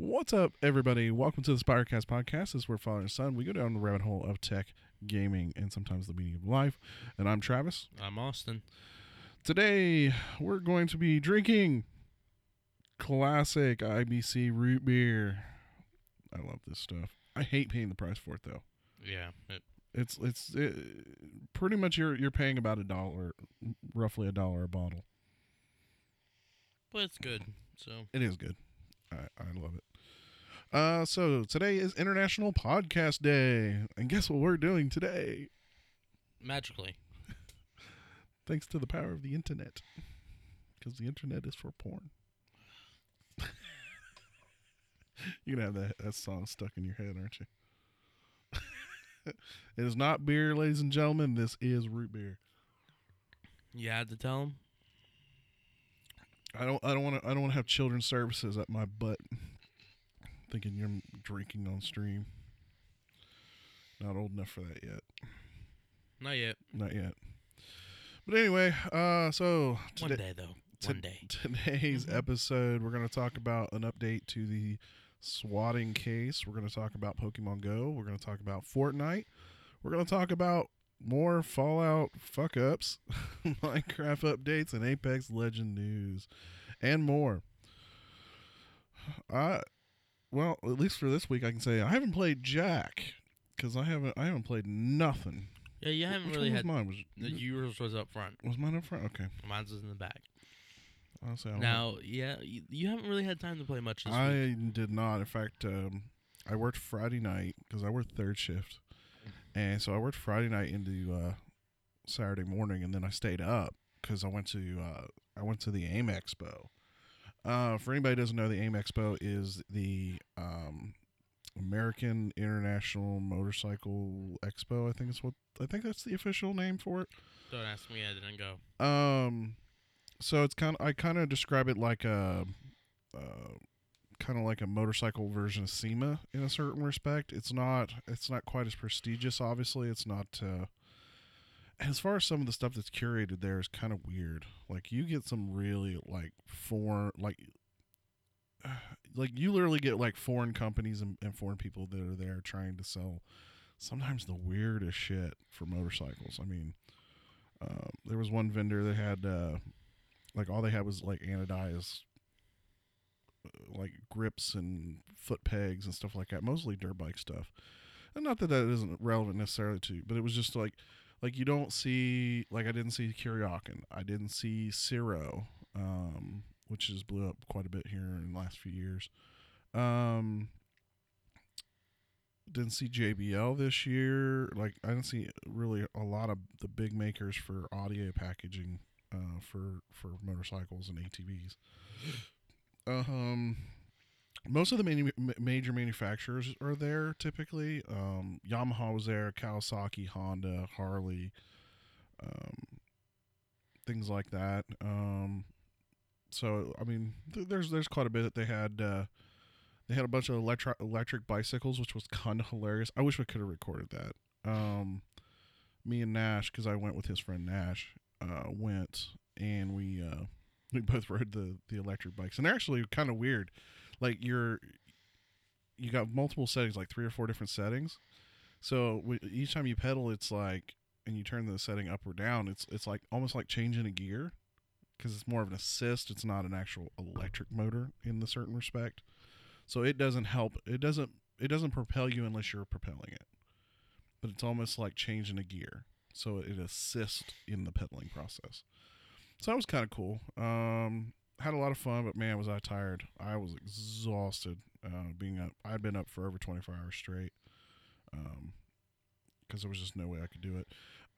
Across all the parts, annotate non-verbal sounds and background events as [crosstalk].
What's up, everybody? Welcome to the Spirecast podcast. This is where father and son we go down the rabbit hole of tech, gaming, and sometimes the meaning of life. And I'm Travis. I'm Austin. Today we're going to be drinking classic IBC root beer. I love this stuff. I hate paying the price for it though. Yeah, it, It's it's it, pretty much you're you're paying about a dollar, roughly a dollar a bottle. but it's good. So It is good. I, I love it. Uh, so today is International Podcast Day, and guess what we're doing today? magically, [laughs] Thanks to the power of the internet, because the internet is for porn. [laughs] You're gonna have that, that song stuck in your head, aren't you? [laughs] it is not beer, ladies and gentlemen. This is root beer. you had to tell him. I don't. I don't want to. I don't want to have children's services at my butt. Thinking you're drinking on stream. Not old enough for that yet. Not yet. Not yet. But anyway, uh, so One day though. One day. today's episode, we're going to talk about an update to the swatting case. We're going to talk about Pokemon Go. We're going to talk about Fortnite. We're going to talk about more Fallout fuck ups, [laughs] Minecraft updates, and Apex Legend news, and more. I, well, at least for this week, I can say I haven't played Jack because I haven't. I haven't played nothing. Yeah, you haven't Which really had. mine? Was The yours was up front. was mine up front? Okay, Mine's was in the back. Say I Now, yeah, you, you haven't really had time to play much this week. I did not. In fact, um, I worked Friday night because I worked third shift, and so I worked Friday night into uh, Saturday morning, and then I stayed up because I went to uh, I went to the AIM Expo. Uh, for anybody who doesn't know, the AIM Expo is the um, American International Motorcycle Expo. I think it's what I think that's the official name for it. Don't ask me. I didn't go. Um, so it's kind of I kind of describe it like a, uh, kind of like a motorcycle version of SEMA in a certain respect. It's not it's not quite as prestigious. Obviously, it's not. Uh, as far as some of the stuff that's curated there is kind of weird. Like you get some really like foreign like. [sighs] Like you literally get like foreign companies and, and foreign people that are there trying to sell sometimes the weirdest shit for motorcycles. I mean, um, there was one vendor that had uh, like all they had was like anodized uh, like grips and foot pegs and stuff like that mostly dirt bike stuff and not that that isn't relevant necessarily to you, but it was just like like you don't see like i didn't see Kuryokin. i didn't see Ciro, um, which has blew up quite a bit here in the last few years um didn't see JBL this year. Like I didn't see really a lot of the big makers for audio packaging uh, for for motorcycles and ATVs. Um, most of the major manufacturers are there typically. Um, Yamaha was there, Kawasaki, Honda, Harley, um, things like that. Um, so I mean, th- there's there's quite a bit that they had. Uh, they had a bunch of electro- electric bicycles, which was kind of hilarious. I wish we could have recorded that. Um, me and Nash, because I went with his friend Nash, uh, went and we uh, we [laughs] both rode the the electric bikes, and they're actually kind of weird. Like you're you got multiple settings, like three or four different settings. So w- each time you pedal, it's like, and you turn the setting up or down, it's it's like almost like changing a gear because it's more of an assist. It's not an actual electric motor in the certain respect. So it doesn't help. It doesn't. It doesn't propel you unless you're propelling it. But it's almost like changing a gear. So it assists in the pedaling process. So that was kind of cool. Um, had a lot of fun, but man, was I tired. I was exhausted. Uh, being up, I'd been up for over 24 hours straight. Um, because there was just no way I could do it.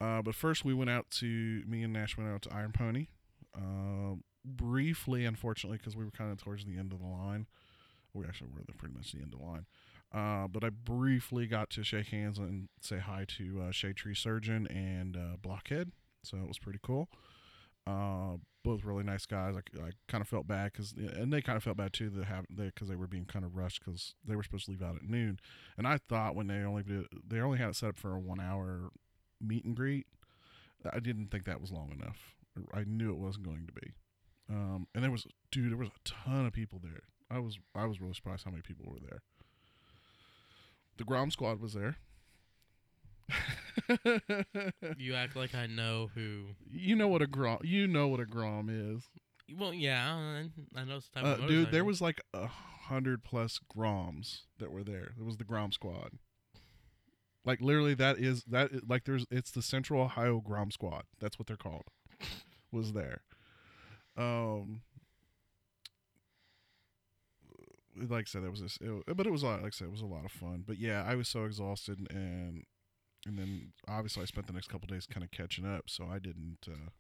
Uh, but first, we went out to me and Nash went out to Iron Pony. Uh, briefly, unfortunately, because we were kind of towards the end of the line we actually were pretty much the end of the line. Uh, but I briefly got to shake hands and say hi to uh, Shade Tree Surgeon and uh, Blockhead, so it was pretty cool. Both really nice guys. I, I kind of felt bad because, and they kind of felt bad too that have they because they were being kind of rushed because they were supposed to leave out at noon, and I thought when they only did they only had it set up for a one hour meet and greet, I didn't think that was long enough. I knew it wasn't going to be. Um, and there was, dude, there was a ton of people there. I was I was really surprised how many people were there. The Grom Squad was there. [laughs] You act like I know who. you know what a Grom you know what a Grom is. Well, yeah, I, know. Type Uh, dude, there was like a hundred plus Groms that were there. It was the Grom Squad. Like literally, that is that like there's it's the Central Ohio Grom Squad. That's what they're called. [laughs] Was there. Um. Like I said, it was this, it, but it was a lot. Like I said, it was a lot of fun. But yeah, I was so exhausted, and and then obviously I spent the next couple days kind of catching up. So I didn't. uh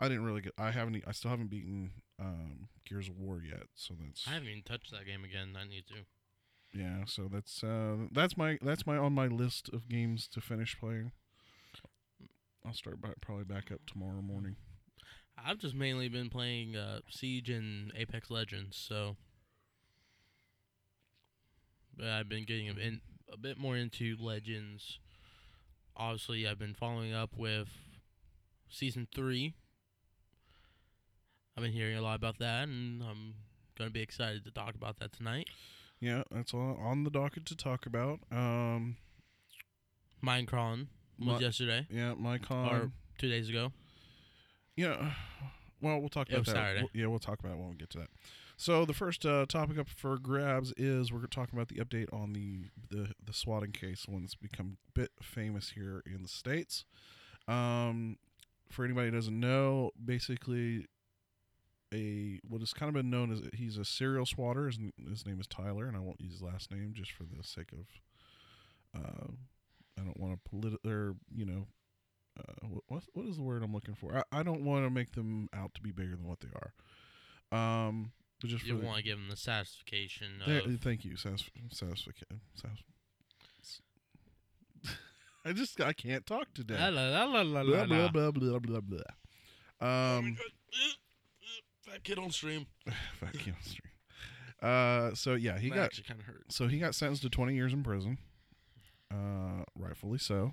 I didn't really get. I haven't. I still haven't beaten um, Gears of War yet. So that's I haven't even touched that game again. I need to. yeah. So that's uh, that's my that's my on my list of games to finish playing. I'll start by, probably back up tomorrow morning. I've just mainly been playing uh, Siege and Apex Legends, so. But I've been getting a, in, a bit more into Legends. Obviously, I've been following up with Season 3. I've been hearing a lot about that, and I'm going to be excited to talk about that tonight. Yeah, that's all on the docket to talk about. Um, Minecraft was Mi- yesterday, yeah, MineCon. or two days ago. Yeah. Well, we'll talk It about was that. Saturday. We'll- yeah, we'll talk about it when we get to that. So the first uh, topic up for grabs is we're talking about the update on the the the swatting case, one that's become a bit famous here in the states. Um, for anybody who doesn't know, basically, a what has kind of been known as he's a serial swatter. His, his name is Tyler, and I won't use his last name just for the sake of. Uh, I don't want to polit or you know uh, what, what what is the word I'm looking for? I, I don't want to make them out to be bigger than what they are. Um, but just You want to give them the satisfaction there- of thank you, satisf- satisfaction. Satis- [laughs] I just I can't talk today. La, la, la, la, la, Blah, la. blah, blah, blah, blah, blah. Um, Fat kid on stream. [laughs] fuck you, stream. Uh, so yeah, he that got actually kind of hurt. so he got sentenced to 20 years in prison. Uh, rightfully so.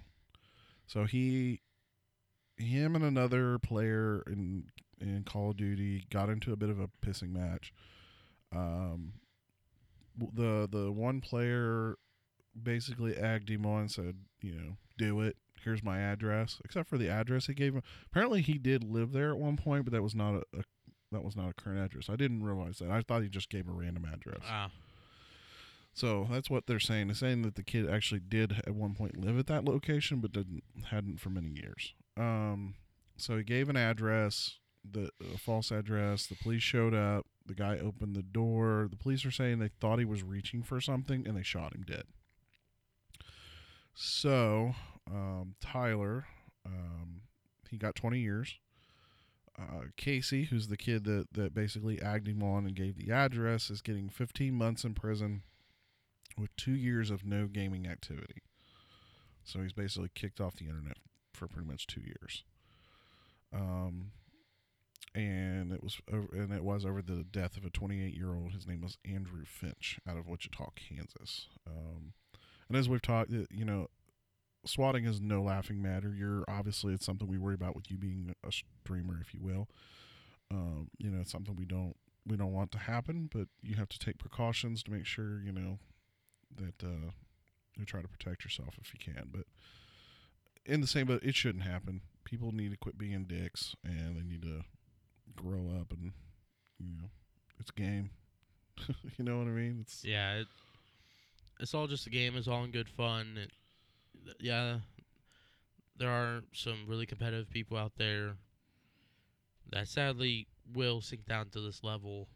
So he, him and another player in in Call of Duty got into a bit of a pissing match. Um, the the one player basically egged him on and said, you know, do it. Here's my address. Except for the address he gave him. Apparently, he did live there at one point, but that was not a, a that was not a current address. I didn't realize that. I thought he just gave a random address. Ah, So that's what they're saying. They're saying that the kid actually did at one point live at that location, but didn't hadn't for many years. Um, so he gave an address, the false address. The police showed up. The guy opened the door. The police are saying they thought he was reaching for something, and they shot him dead. So um, Tyler, um, he got 20 years. Uh, Casey, who's the kid that, that basically agged him on and gave the address, is getting 15 months in prison with two years of no gaming activity. So he's basically kicked off the internet for pretty much two years. Um, and it was over, and it was over the death of a 28 year old. His name was Andrew Finch out of Wichita, Kansas. Um, and as we've talked, you know, swatting is no laughing matter. You're obviously it's something we worry about with you being a streamer, if you will. Um, you know, it's something we don't we don't want to happen, but you have to take precautions to make sure you know that uh, you try to protect yourself if you can. But in the same, but it shouldn't happen. People need to quit being dicks, and they need to grow up, and you know, it's a game. [laughs] you know what I mean? It's yeah. It, it's all just a game. It's all in good fun. It, th- yeah, there are some really competitive people out there that sadly will sink down to this level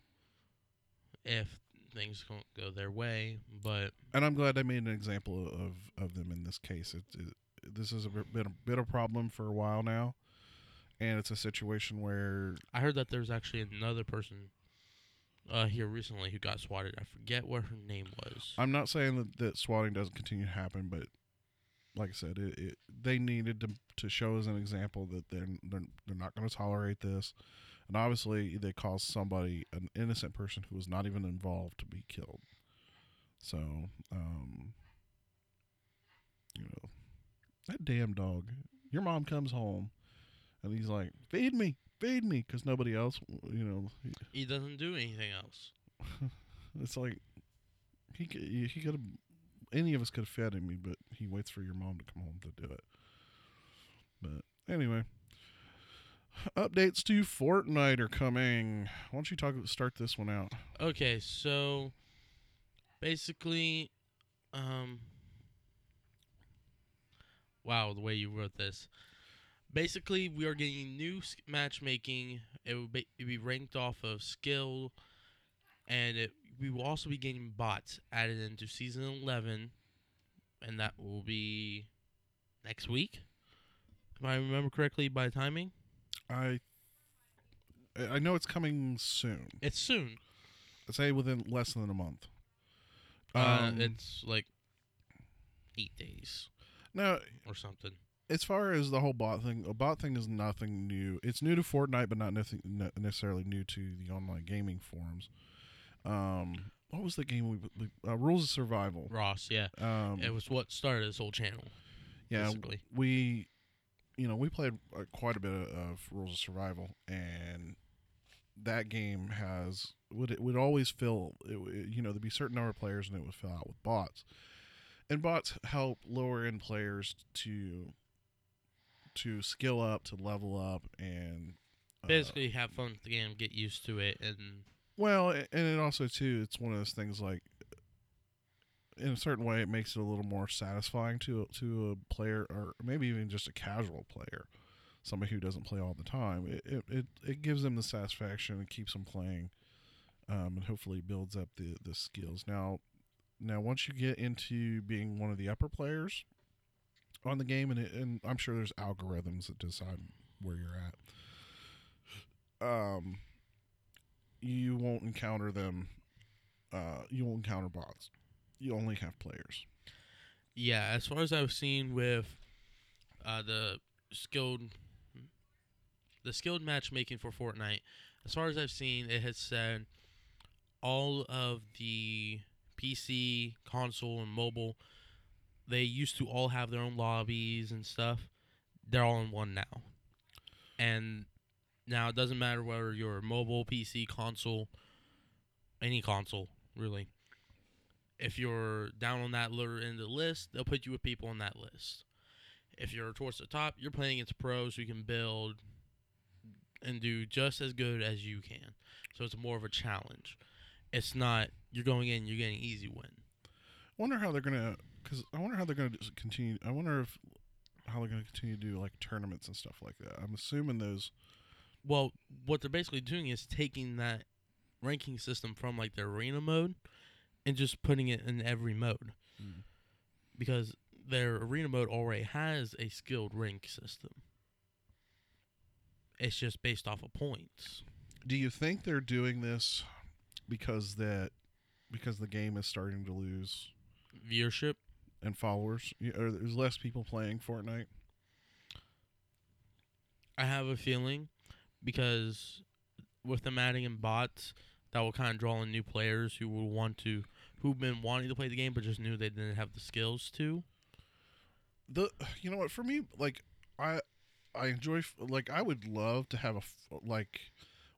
if things don't go their way. But and I'm glad I made an example of of them in this case. It, it this has a been a bit of a problem for a while now, and it's a situation where I heard that there's actually another person uh, here recently who got swatted. I forget what her name was. I'm not saying that, that swatting doesn't continue to happen, but like I said, it, it they needed to to show as an example that they're they're, they're not going to tolerate this, and obviously they caused somebody, an innocent person who was not even involved, to be killed. So, um, you know, that damn dog. Your mom comes home, and he's like, "Feed me, feed me," because nobody else, you know, he he doesn't do anything else. [laughs] it's like he could he could have any of us could have fed him, but he waits for your mom to come home to do it. But anyway, updates to Fortnite are coming. Why don't you talk start this one out? Okay, so basically, um, wow, the way you wrote this. Basically, we are getting new matchmaking. It will be, be ranked off of skill, and it, we will also be getting bots added into season eleven, and that will be next week. If I remember correctly by timing, I I know it's coming soon. it's soon. I'd say within less than a month. Uh, Um, it's like eight days no, or something. As far as the whole bot thing, a bot thing is nothing new. It's new to Fortnite, but not nothing necessarily new to the online gaming forums. Um, what was the game we, uh, Rules of Survival? Ross, yeah. Um, It was what started this whole channel. yeah, basically. we, you know, we played uh, quite a bit of, of Rules of Survival, and that game has would it would always fill. It, you know, there'd be a certain number of players, and it would fill out with bots, and bots help lower end players to to skill up, to level up, and uh, Basically, have fun with the game, get used to it, and Well, and it also too, it's one of those things like, in a certain way, it makes it a little more satisfying to to a player, or maybe even just a casual player, somebody who doesn't play all the time. It it it, it gives them the satisfaction and keeps them playing, um, and hopefully builds up the the skills. Now, now once you get into being one of the upper players on the game, and it, and I'm sure there's algorithms that decide where you're at. Um, you won't encounter them. Uh, you won't encounter bots. You only have players. yeah. As far as I've seen with uh, the skilled, the skilled matchmaking for Fortnite, as far as I've seen, it has said all of the PC, console, and mobile. They used to all have their own lobbies and stuff. They're all in one now, and now it doesn't matter whether you're mobile, PC, console, any console really. If you're down on that lower end of the list, they'll put you with people on that list. If you're towards the top, you're playing against pros who can build and do just as good as you can. So it's more of a challenge. It's not you're going in, you're getting easy win. wonder how they're gonna. Because I wonder how they're gonna continue. I wonder if how they're gonna continue to do like tournaments and stuff like that. I'm assuming those. Well, what they're basically doing is taking that ranking system from like the arena mode and just putting it in every mode. Mm. Because their arena mode already has a skilled rank system. It's just based off of points. Do you think they're doing this because that because the game is starting to lose Viewership, and followers? Or there's less people playing Fortnite. I have a feeling because with them adding in bots, that will kind of draw in new players who will want to, who've been wanting to play the game but just knew they didn't have the skills to. the you know what for me like i i enjoy like i would love to have a like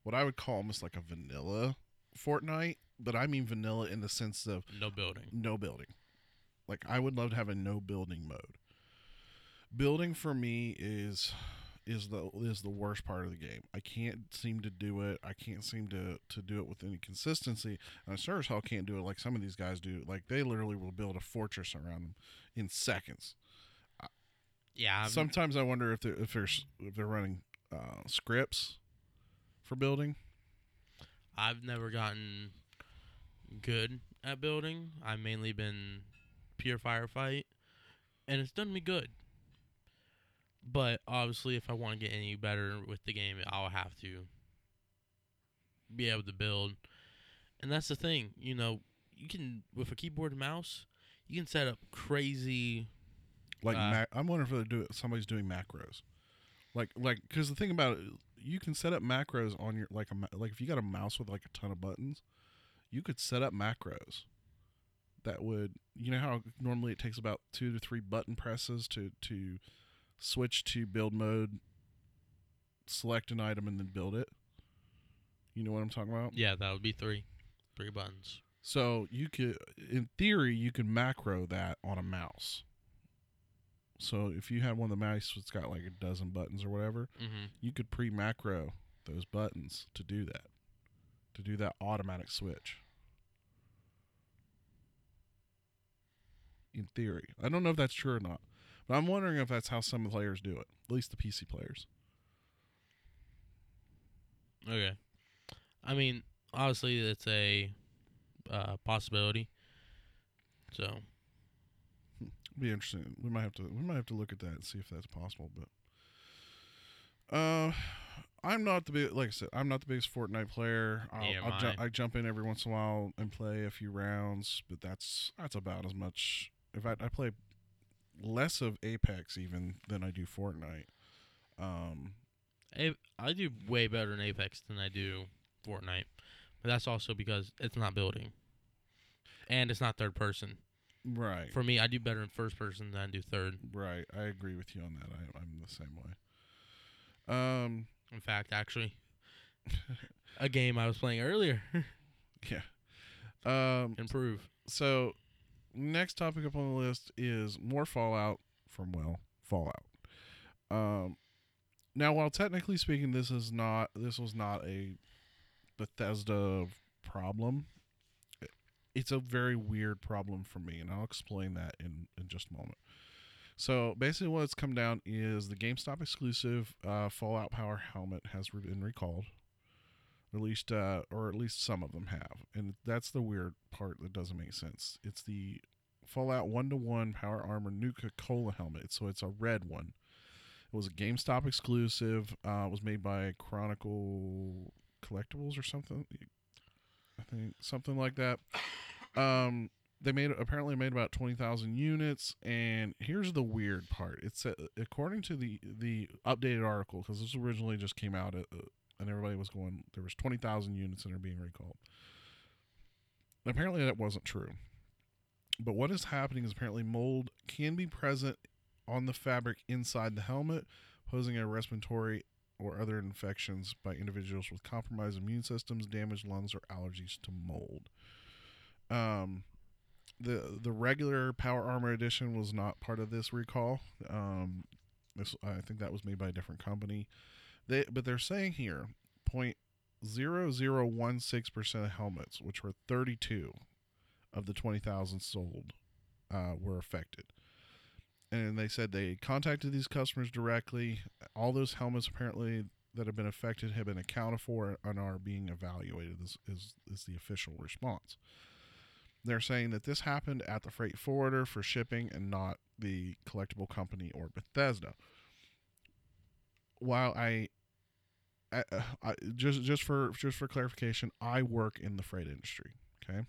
what i would call almost like a vanilla fortnite but i mean vanilla in the sense of No building. no building like i would love to have a no building mode. Building for me is is the is the worst part of the game. I can't seem to do it. I can't seem to to do it with any consistency. And i sure as hell can't do it like some of these guys do. Like they literally will build a fortress around them in seconds. Yeah, I'm, Sometimes I wonder if they're if there's if they're running uh, scripts for building. I've never gotten good at building. I've mainly been pure firefight, and it's done me good. But obviously, if I want to get any better with the game, I'll have to be able to build. And that's the thing, you know, you can with a keyboard and mouse, you can set up crazy. Like Uh, ma- I'm wondering if they're do somebody's doing macros. Like like because the thing about it, you can set up macros on your like a like if you got a mouse with like a ton of buttons, you could set up macros. That would you know how normally it takes about two to three button presses to to switch to build mode, select an item and then build it. You know what I'm talking about? Yeah, that would be three. Three buttons. So you could, in theory, you could macro that on a mouse. So if you had one of the mice that's got like a dozen buttons or whatever, Mm-hmm. you could pre-macro those buttons to do that, to do that automatic switch. In theory, I don't know if that's true or not, but I'm wondering if that's how some players do it. At least the PC players. Okay. I mean, obviously, it's a uh, possibility. So, [laughs] be interesting. We might have to we might have to look at that and see if that's possible. But uh, I'm not the big like I said. I'm not the biggest Fortnite player. I'll, Neither I'll ju- I. I jump in every once in a while and play a few rounds, but that's that's about as much. If I, I play less of Apex even than I do Fortnite. Um, A- I do way better in Apex than I do Fortnite. But that's also because it's not building. And it's not third person. right, For me, I do better in first person than I do third. right. I agree with you on that. I, I'm the same way. Um, In fact, actually, a game I was playing earlier. [laughs] yeah. Um, Improve. so next topic up on the list is more Fallout from well Fallout. Um, now while technically speaking, this is not this was not a Bethesda problem. It's a very weird problem for me, and I'll explain that in in just a moment. So basically, what it's come down is the GameStop exclusive uh, Fallout Power helmet has been recalled. At least, uh, or at least some of them have, and that's the weird part that doesn't make sense. It's the Fallout one to one Power Armor Nuka Cola helmet, so it's a red one. It was a GameStop exclusive. Uh, it was made by Chronicle Collectibles or something. I think something like that. Um, they made apparently made about twenty thousand units, and here's the weird part. It's uh, according to the the updated article because this originally just came out, uh, and everybody was going there was twenty thousand units that are being recalled. Apparently, that wasn't true. But what is happening is apparently mold can be present on the fabric inside the helmet, posing a respiratory or other infections by individuals with compromised immune systems, damaged lungs, or allergies to mold. Um, the the regular Power Armor edition was not part of this recall. Um, this I think that was made by a different company. They but they're saying here point zero zero one six percent of helmets, which were thirty two of the twenty thousand sold, uh, were affected. And they said they contacted these customers directly. All those helmets apparently that have been affected have been accounted for and are being evaluated. Is is, is the official response. They're saying that this happened at the freight forwarder for shipping and not the collectible company or Bethesda. While I, I, I just just for just for clarification, I work in the freight industry. Okay,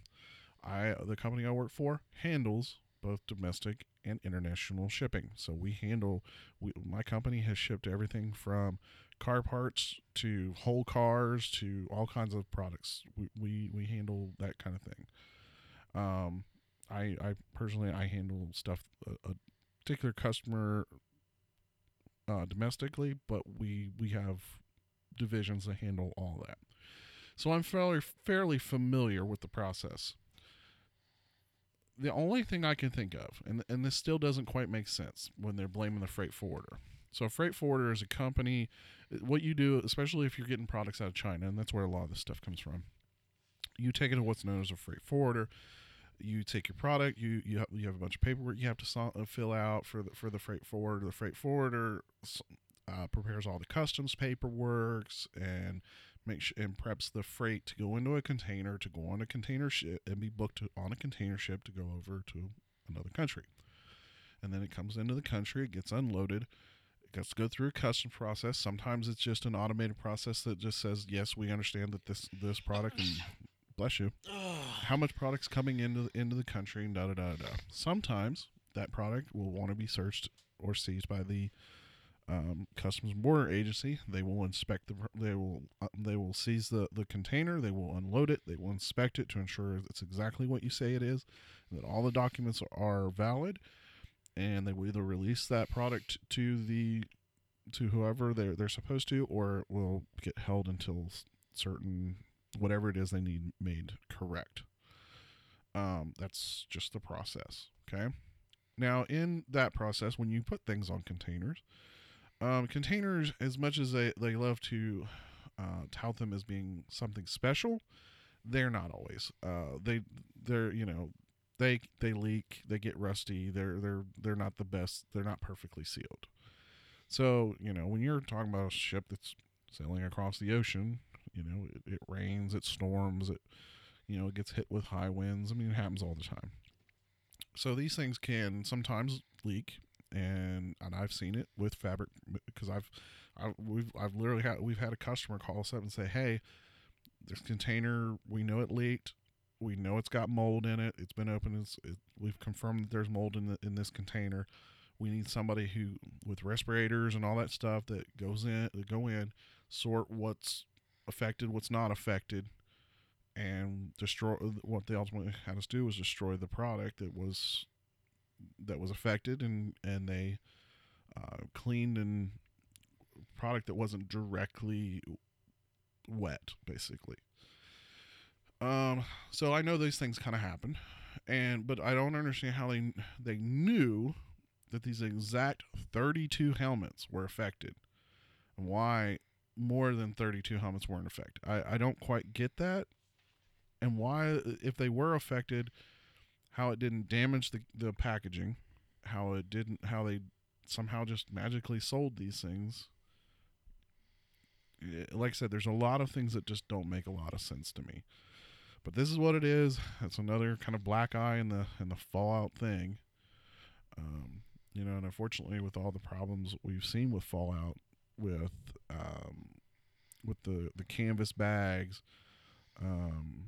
I the company I work for handles both domestic and international shipping. So we handle we, my company has shipped everything from car parts to whole cars to all kinds of products. We we, we handle that kind of thing. Um, I I personally I handle stuff a, a particular customer uh, domestically, but we we have divisions that handle all that. So I'm fairly fairly familiar with the process. The only thing I can think of, and and this still doesn't quite make sense when they're blaming the freight forwarder. So a freight forwarder is a company. What you do, especially if you're getting products out of China, and that's where a lot of this stuff comes from. You take it to what's known as a freight forwarder. You take your product. You you have, you have a bunch of paperwork you have to uh, fill out for the for the freight forwarder. The freight forwarder uh, prepares all the customs paperwork and makes and preps the freight to go into a container to go on a container ship and be booked to, on a container ship to go over to another country. And then it comes into the country, it gets unloaded, it gets to go through a customs process. Sometimes it's just an automated process that just says, "Yes, we understand that this this product [laughs] and bless you, how much product's coming into into the country and da da da da." Sometimes that product will want to be searched or seized by the um, Customs and Border Agency. They will inspect the. They will. Uh, they will seize the the container. They will unload it. They will inspect it to ensure it's exactly what you say it is, and that all the documents are valid, and they will either release that product to the to whoever they're they're supposed to, or it will get held until certain whatever it is they need made correct. Um, that's just the process. Okay. Now, in that process, when you put things on containers, um, containers, as much as they, they love to uh, tout them as being something special, they're not always. Uh, they they're you know they they leak, they get rusty. They're they're they're not the best. They're not perfectly sealed. So you know when you're talking about a ship that's sailing across the ocean, you know it, it rains, it storms, it you know it gets hit with high winds. I mean it happens all the time. So these things can sometimes leak, and and I've seen it with fabric because I've I've we've I've literally had we've had a customer call us up and say, "Hey, this container we know it leaked, we know it's got mold in it. It's been open. It's, it, we've confirmed that there's mold in the, in this container. We need somebody who with respirators and all that stuff that goes in that go in, sort what's affected, what's not affected, and destroy. What they ultimately had us do was destroy the product that was that was affected, and and they uh, cleaned and product that wasn't directly wet, basically. Um, so I know these things kind of happen, and but I don't understand how they they knew that these exact 32 helmets were affected, and why more than 32 helmets weren't affected. I I don't quite get that, and why if they were affected, how it didn't damage the the packaging, how it didn't how they somehow just magically sold these things like I said, there's a lot of things that just don't make a lot of sense to me. But this is what it is. It's another kind of black eye in the in the Fallout thing. Um, you know, and unfortunately, with all the problems we've seen with Fallout, with um, with the the canvas bags, um,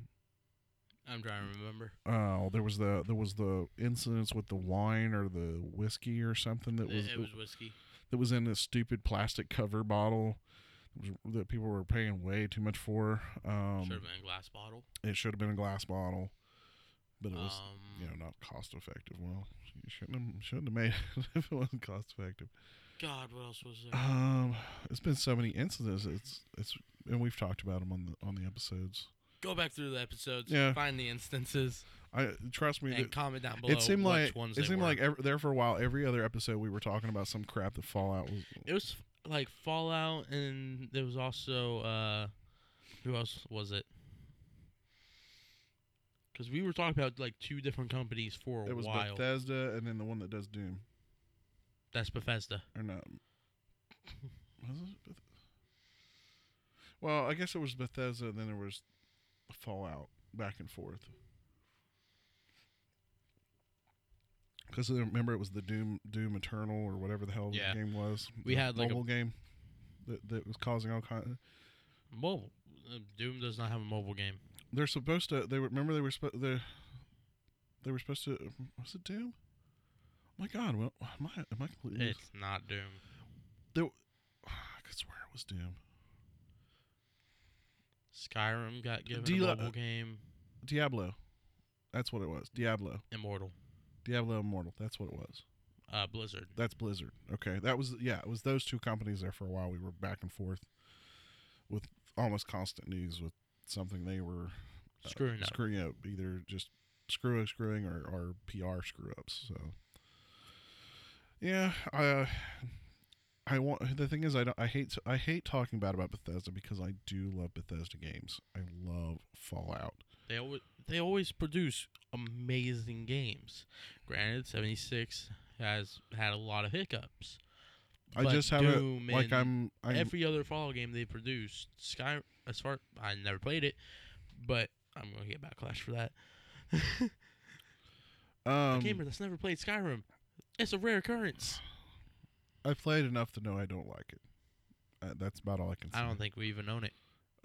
I'm trying to remember. Oh, there was the there was the incidents with the wine or the whiskey or something that It, was it was whiskey. that was in this stupid plastic cover bottle that people were paying way too much for. Um, Should have been a glass bottle. It should have been a glass bottle, but it was um, you know not cost effective. Well, you shouldn't have shouldn't have made [laughs] it if it wasn't cost effective. God, what else was there? Um, it's been so many incidents. It's it's and we've talked about them on the on the episodes. Go back through the episodes. Yeah. Find the instances I trust me. and that- comment down below. it seemed like it seemed were. like ev there for a while. Every other episode, we were talking about some crap that Fallout was. it was like Fallout, and there was also uh, who else was it? Because we were talking about like two different companies for a It was while. Bethesda, and then the one that does Doom, That's Bethesda. or not? Was it? Beth- Well, I guess it was Bethesda, and then there was Fallout, back and forth. Because remember, it was the Doom Doom Eternal or whatever the hell Yeah. the game was. We had, like, a- mobile game that that was causing all kind. Mobile. Uh, Doom does not have a mobile game. They're supposed to. They were remember they were supposed they they were supposed to. Was it Doom? My God! Well, am I am I completely? It's not Doom. There, [sighs] I could swear it was Doom. Skyrim got given Dila- a mobile game. Diablo. That's what it was. Diablo. Immortal. Diablo Immortal. That's what it was. Uh, Blizzard. That's Blizzard. Okay, that was yeah. It was those two companies there for a while. We were back and forth with almost constant news with something they were uh, Screwing up. screwing up, either just screwing, screwing, or, or PR screw ups. So yeah, I uh, I want the thing is I don't, I hate I hate talking bad about Bethesda because I do love Bethesda games. I love Fallout. They always they always produce amazing games. Granted, seventy six has had a lot of hiccups. I just have Doom it like I'm I'm every other Fallout game they produced. Sky as far I never played it, but I'm gonna get backlash for that. [laughs] a um gamer that's never played Skyrim. It's a rare occurrence. I've played enough to know I don't like it. Uh, that's about all I can say. I don't think we even own it.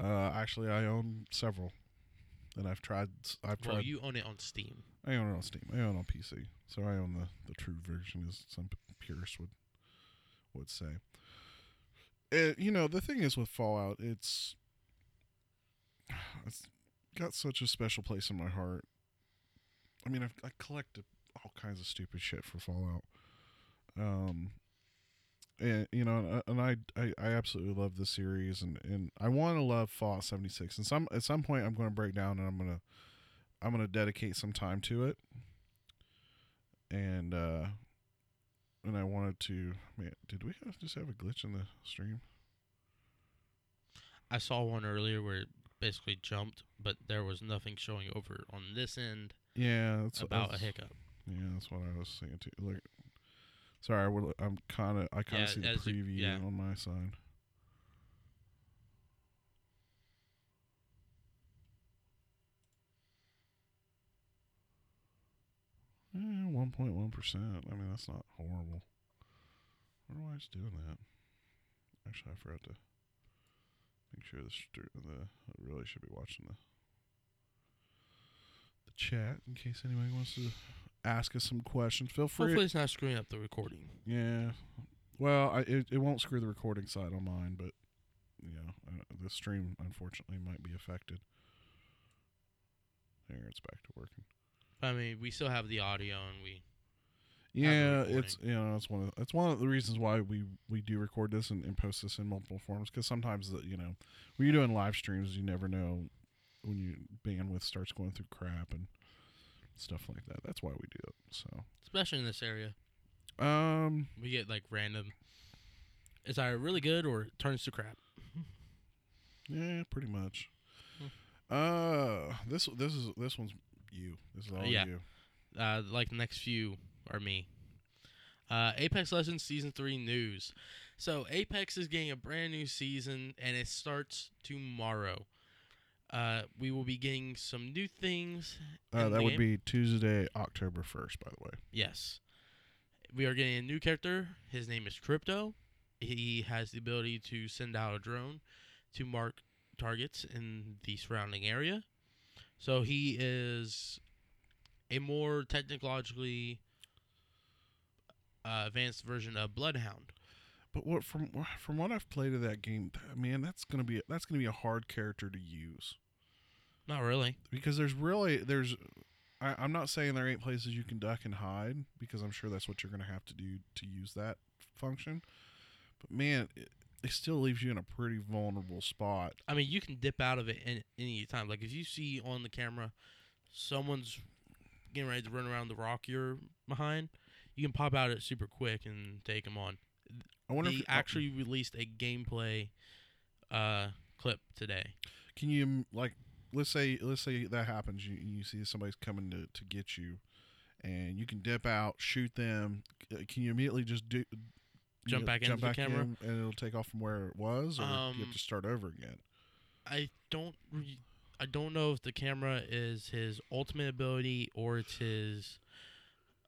Uh, actually, I own several, and I've tried. I've tried. Well, you own it on Steam. I own it on Steam. I own it on PC, so I own the the true version, as some purists would would say. Uh, you know, the thing is with Fallout, it's [sighs] it's got such a special place in my heart. I mean, I've, I collected all kinds of stupid shit for Fallout. Um, and you know, and I, I, I absolutely love the series, and and I want to love Fallout 76. And some at some point, I'm going to break down, and I'm gonna, I'm gonna dedicate some time to it. And uh, and I wanted to, man, did we have, just have a glitch in the stream? I saw one earlier where it basically jumped, but there was nothing showing over on this end Yeah, that's about a hiccup. Yeah, that's what I was saying too. Like, sorry, I would, I'm kind of, I kind Yeah, of see the as you- preview yeah. on my side. Eh, one point one percent. I mean, that's not horrible. I wonder why it's doing that. Actually, I forgot to make sure the the I really should be watching the the chat in case anybody wants to ask us some questions. Feel free. Hopefully, it's not screwing up the recording. Yeah. Well, I, it it won't screw the recording side on mine, but you know, uh, the stream unfortunately might be affected. There, it's back to working. I mean, we still have the audio, and we Yeah, it's you know, it's one of that's one of the reasons why we we do record this and, and post this in multiple forms because sometimes the you know when you're doing live streams, you never know when your bandwidth starts going through crap and stuff like that. That's why we do it. So, especially in this area, um, we get like random. It's either really good or it turns to crap. Yeah, pretty much. Hmm. Uh, this this is this one's you. This is all Yeah. you. Uh, like the next few are me. Uh, Apex Legends Season 3 news. So, Apex is getting a brand new season and it starts tomorrow. Uh, we will be getting some new things. Uh, that would be Tuesday, October first. By the way. Yes. We are getting a new character. His name is Crypto. He has the ability to send out a drone to mark targets in the surrounding area. So he is a more technologically uh, advanced version of Bloodhound. But what from from what I've played of that game, man, that's gonna be that's gonna be a hard character to use Not really. because there's really there's. I, I'm not saying there ain't places you can duck and hide because I'm sure that's what you're gonna have to do to use that function. But man, it, it still leaves you in a pretty vulnerable spot. I mean, you can dip out of it any, any time. Like if you see on the camera someone's getting ready to run around the rock you're behind, you can pop out of it super quick and take them on. I wonder they if actually released a gameplay uh, clip today. Can you mm, like let's say let's say that happens you you see somebody's coming to, to get you and you can dip out shoot them can you immediately just do Jump back into the camera? in, and it'll take off from where it was or you Um, have to start over again I don't re- I don't know if the camera is his ultimate ability or it's his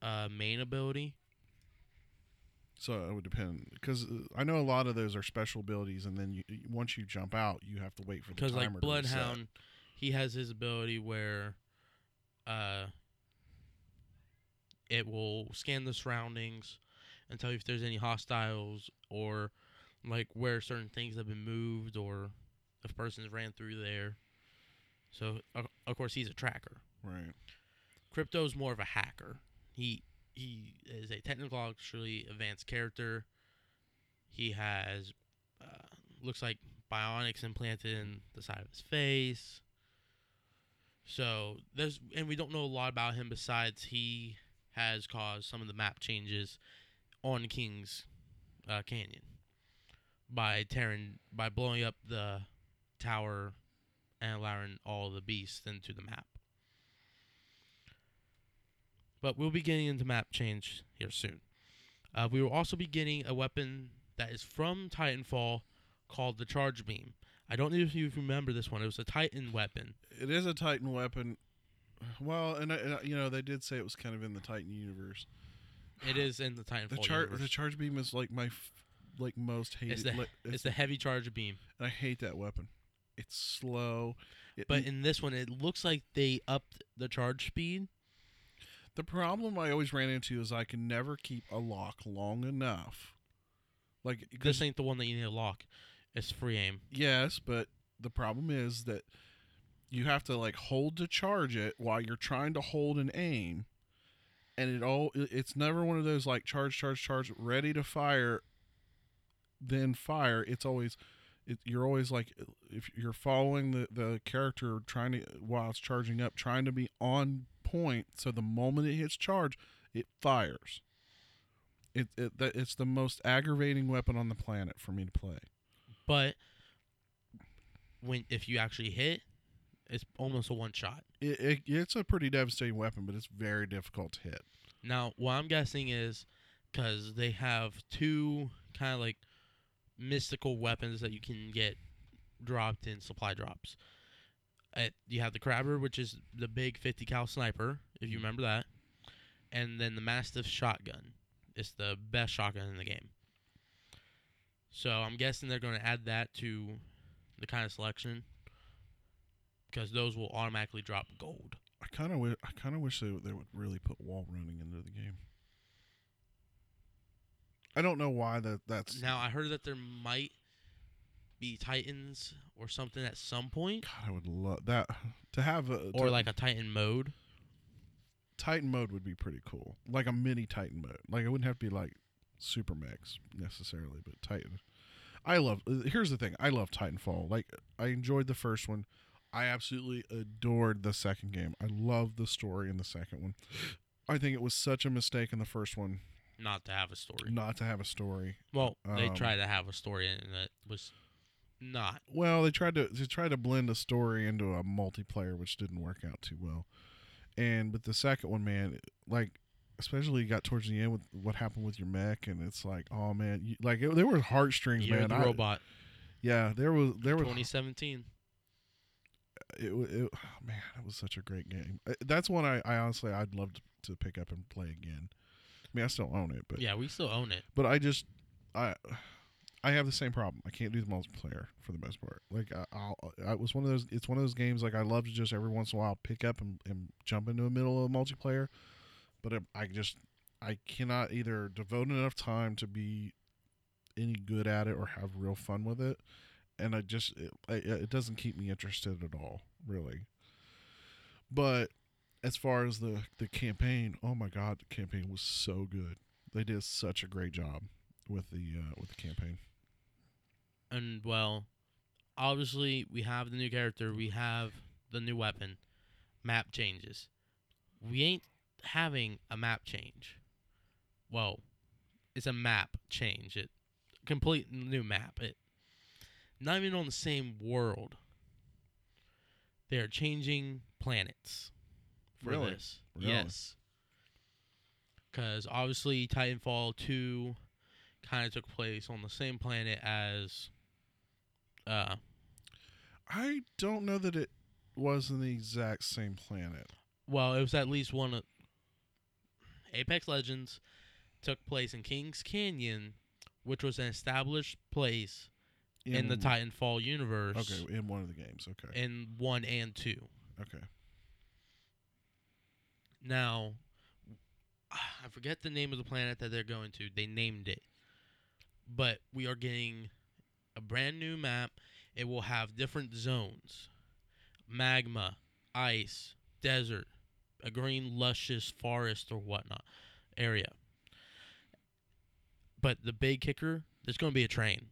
uh, main ability. So it would depend because I know a lot of those are special abilities and then you, once you jump out you have to wait for the Because timer like. Bloodhound, he has his ability where uh, it will scan the surroundings and tell you if there's any hostiles or like where certain things have been moved or if persons ran through there. So of course he's a tracker. right Crypto's more of a hacker. He he is a technologically advanced character. He has uh, looks like bionics implanted in the side of his face. So there's and we don't know a lot about him besides he has caused some of the map changes on King's uh, Canyon by tearing by blowing up the tower and allowing all the beasts into the map. But we'll be getting into map change here soon. Uh, we will also be getting a weapon that is from Titanfall called the Charge Beam. I don't know if you remember this one. It was a Titan weapon. it is a titan weapon well and, uh, and uh, you know they did say it was kind of in the titan universe It is in the Titanfall the charge universe. the charge beam is like my f- like most hated it's the like, it's the heavy charge beam. I hate that weapon. It's slow. It, But in this one, it looks like they upped the charge speed. The problem I always ran into is I can never keep a lock long enough. Like This ain't the one that you need to lock. It's free aim. yes, but the problem is that you have to like hold to charge it while you're trying to hold and aim, and it all it's never one of those like charge, charge, charge, ready to fire, then fire, it's always it, you're always like if you're following the the character trying to while it's charging up, trying to be on point. So the moment it hits charge, it fires. It, it that it's the most aggravating weapon on the planet for me to play. But when if you actually hit, it's almost a one shot. It, it it's a pretty devastating weapon, but it's very difficult to hit. Now, what I'm guessing is because they have two kind of like mystical weapons that you can get dropped in supply drops. You have the Kraber, which is the big 50 cal sniper, if you mm-hmm. remember that, and then the mastiff shotgun. It's the best shotgun in the game. So I'm guessing they're going to add that to the kind of selection because those will automatically drop gold. I kind of w- I kind of wish they would- they would really put wall running into the game. I don't know why that that's Now I heard that there might be Titans or something at some point, God, I would love that to have a or to- like a Titan mode. Titan mode would be pretty cool, like a mini Titan mode. Like it wouldn't have to be like Super Mechs necessarily, but Titan. I love. uh, Here's the thing: I love Titanfall. Like I enjoyed the first one. I absolutely adored the second game. I love the story in the second one. I think it was such a mistake in the first one Not to have a story. not to have a story. Well, they Um, tried to have a story and it was not. Well, they tried to they tried to blend a story into a multiplayer, which didn't work out too well. And with the second one, man, like especially got towards the end with what happened with your mech, and it's like, oh man, you, like it, there were heartstrings, Year man. the I- robot, yeah, there was there was 2017. it, it, oh, man, it was such a great game. Uh, That's one I, I honestly I'd love to, to pick up and play again. I mean, I still own it, but Yeah, we still own it. but I just I I have the same problem. I can't do the multiplayer for the most part. Like I, I'll, I was one of those. It's one of those games. Like I love to just every once in a while pick up and, and jump into the middle of a multiplayer, but I, I just I cannot either devote enough time to be any good at it or have real fun with it, and I just it, it doesn't keep me interested at all, really. But as far as the the campaign, oh my god, the campaign was so good. They did such a great job with the uh, with the campaign. And well, obviously we have the new character, we have the new weapon. Map changes. We ain't having a map change. Well, it's a map change. It complete new map. It not even on the same world. They are changing planets for Really? this. Really? Yes. Because obviously Titanfall 2 kind of took place on the same planet as uh I don't know that it was in the exact same planet. well it was at least one of apex legends took place in kings canyon which was an established place in, the titanfall universe Okay, in one of the games. Okay. in 1 and 2 Okay. now i forget the name of the planet that they're going to they named it but we are getting a brand new map. It will have different zones. Magma ice desert a green luscious forest or whatnot area. But the big kicker there's going to be a train.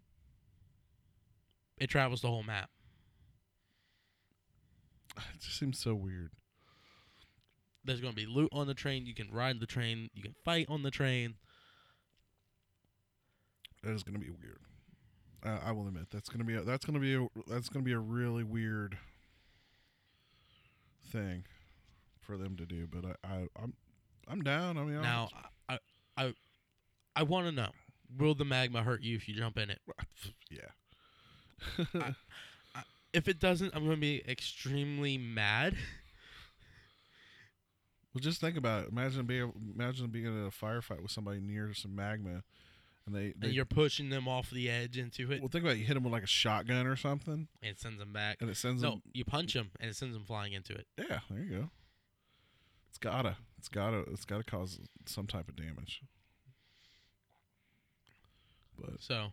It travels the whole map. [sighs] It just seems so weird. there's going to be loot on the train. You can ride the train. You can fight on the train. That is going to be weird. Uh, I will admit that's going to be a, that's to be a, that's to be a really weird thing for them to do. But I, I I'm I'm down. I mean, Now, I, I, I want to know: Will the magma hurt you if you jump in it? [laughs] yeah. If it doesn't, I'm going to be extremely mad. Well, just think about it. Imagine being imagine being in a firefight with somebody near some magma, and they, they and you're pushing them off the edge into it, well think about it. You hit them with like a shotgun or something, and it sends them back. and it sends No, them. you punch them, and it sends them flying into it. Yeah, there you go. It's gotta, it's gotta, it's gotta cause some type of damage. But So,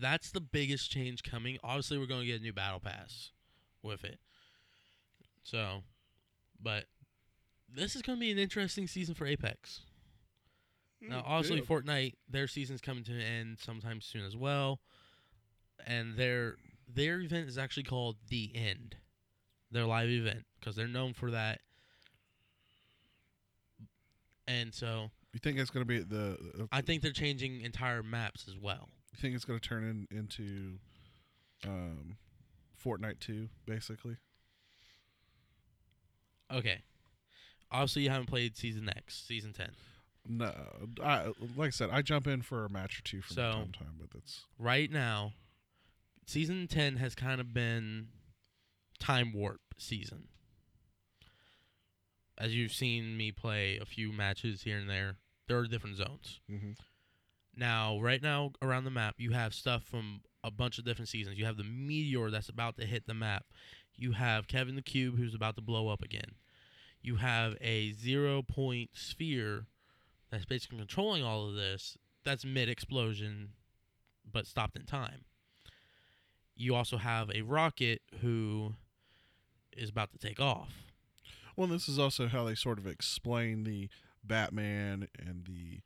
that's the biggest change coming. Obviously, we're going to get a new battle pass with it. So, but this is going to be an interesting season for Apex. Now, obviously, Damn. Fortnite, their season's coming to an end sometime soon as well, and their their event is actually called the End, their live event, because they're known for that. And so, You think it's going to be the? uh, I think they're changing entire maps as well. You think it's going to turn in, into um, Fortnite two, basically? Okay, obviously, you haven't played Season X, Season Ten. No, I like I said, I jump in for a match or two from So- time to time, but that's Right now, Season Ten has kind of been time warp season. As you've seen me play a few matches here and there, there are different zones. mm-hmm. Now, right now around the map, you have stuff from a bunch of different seasons. You have the meteor that's about to hit the map. You have Kevin the Cube who's about to blow up again. You have a zero point sphere that's basically controlling all of this. That's mid explosion, but stopped in time. You also have a rocket who is about to take off. Well, this is also how they sort of explain the Batman and the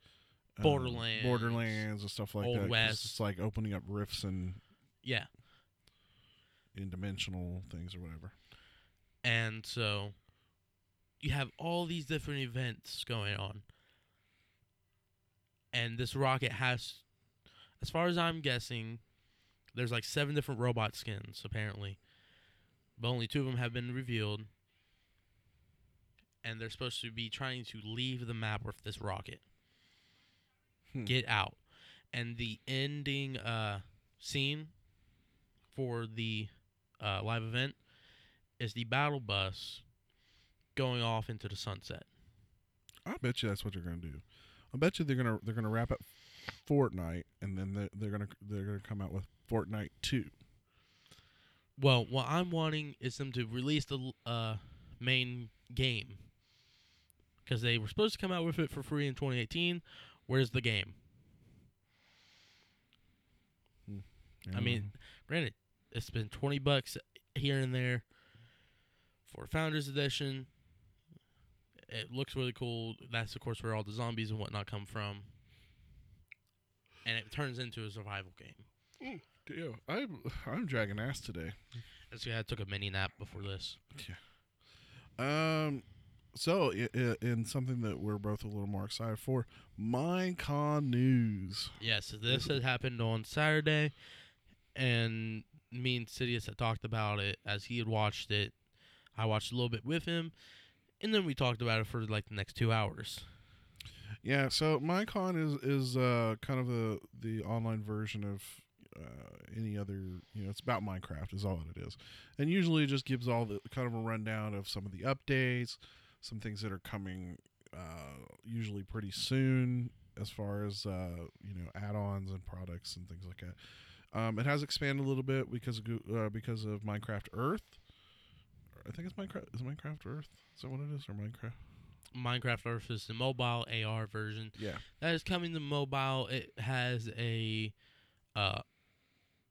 um, Borderlands, Borderlands and stuff like Old that. West. It's like opening up rifts and Yeah. in dimensional things or whatever. And so you have all these different events going on. And this rocket has, as far as I'm guessing, there's like seven different robot skins, apparently. But only two of them have been revealed. And they're supposed to be trying to leave the map with this rocket. Hmm. Get out. And the ending uh, scene for the uh, live event is the battle bus going off into the sunset. I bet you that's what they're going to do. I bet you they're gonna they're gonna wrap up Fortnite and then they're, they're gonna they're gonna come out with Fortnite two. Well, what I'm wanting is them to release the uh, main game because they were supposed to come out with it for free in 2018. Where's the game? I mean, granted, it's been 20 bucks here and there for Founders Edition. It looks really cool. That's of course where all the zombies and whatnot come from. And it turns into a survival game. yeah, I'm I'm dragging ass today. So yeah, I took a mini nap before this. Yeah. Um, so in something that we're both a little more excited for, MineCon news. Yes, this had happened on Saturday, and me and Sidious had talked about it as he had watched it. I watched a little bit with him, and then we talked about it for like the next two hours. Yeah, so MineCon is is uh kind of the the online version of uh, any other you know it's about Minecraft is all that it is, and usually it just gives all the kind of a rundown of some of the updates, some things that are coming uh, usually pretty soon as far as uh, you know add-ons and products and things like that. Um, it has expanded a little bit because of uh, because of Minecraft Earth. I think it's Minecraft. Is Minecraft Earth? Is that what it is, or Minecraft? Minecraft Earth is the mobile AR version Yeah. that is coming to mobile. It has a uh,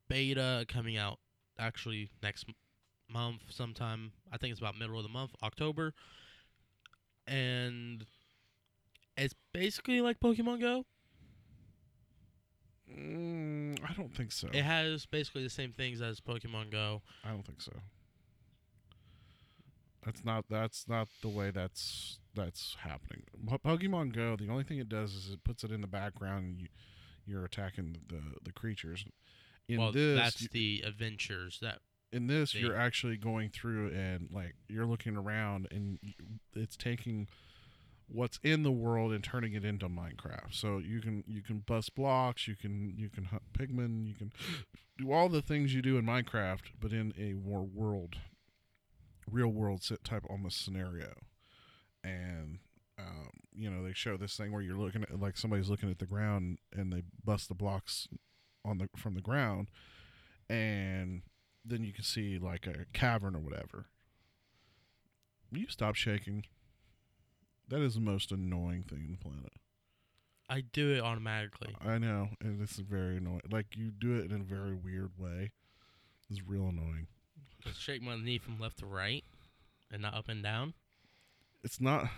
beta coming out actually next m- month sometime. I think it's about middle of the month, October, and it's basically like Pokemon Go. Mm, I don't think so. It has basically the same things as Pokemon Go. I don't think so. That's not that's not the way that's that's happening. Pokemon Go, the only thing it does is it puts it in the background and you you're attacking the the creatures. In well, this that's you- the adventures that in this thing. you're actually going through and like you're looking around and it's taking what's in the world and turning it into Minecraft. So you can you can bust blocks, you can you can hunt pigmen, you can [gasps] do all the things you do in Minecraft, but in a war world, real world type almost scenario. And um, you know they show this thing where you're looking at like somebody's looking at the ground and they bust the blocks on the from the ground, and then you can see like a cavern or whatever. You stop shaking? That is the most annoying thing on the planet. I do it automatically. I know, and it's very annoying. Like you do it in a very weird way. It's real annoying. Shake my knee from left to right, and not up and down. It's not.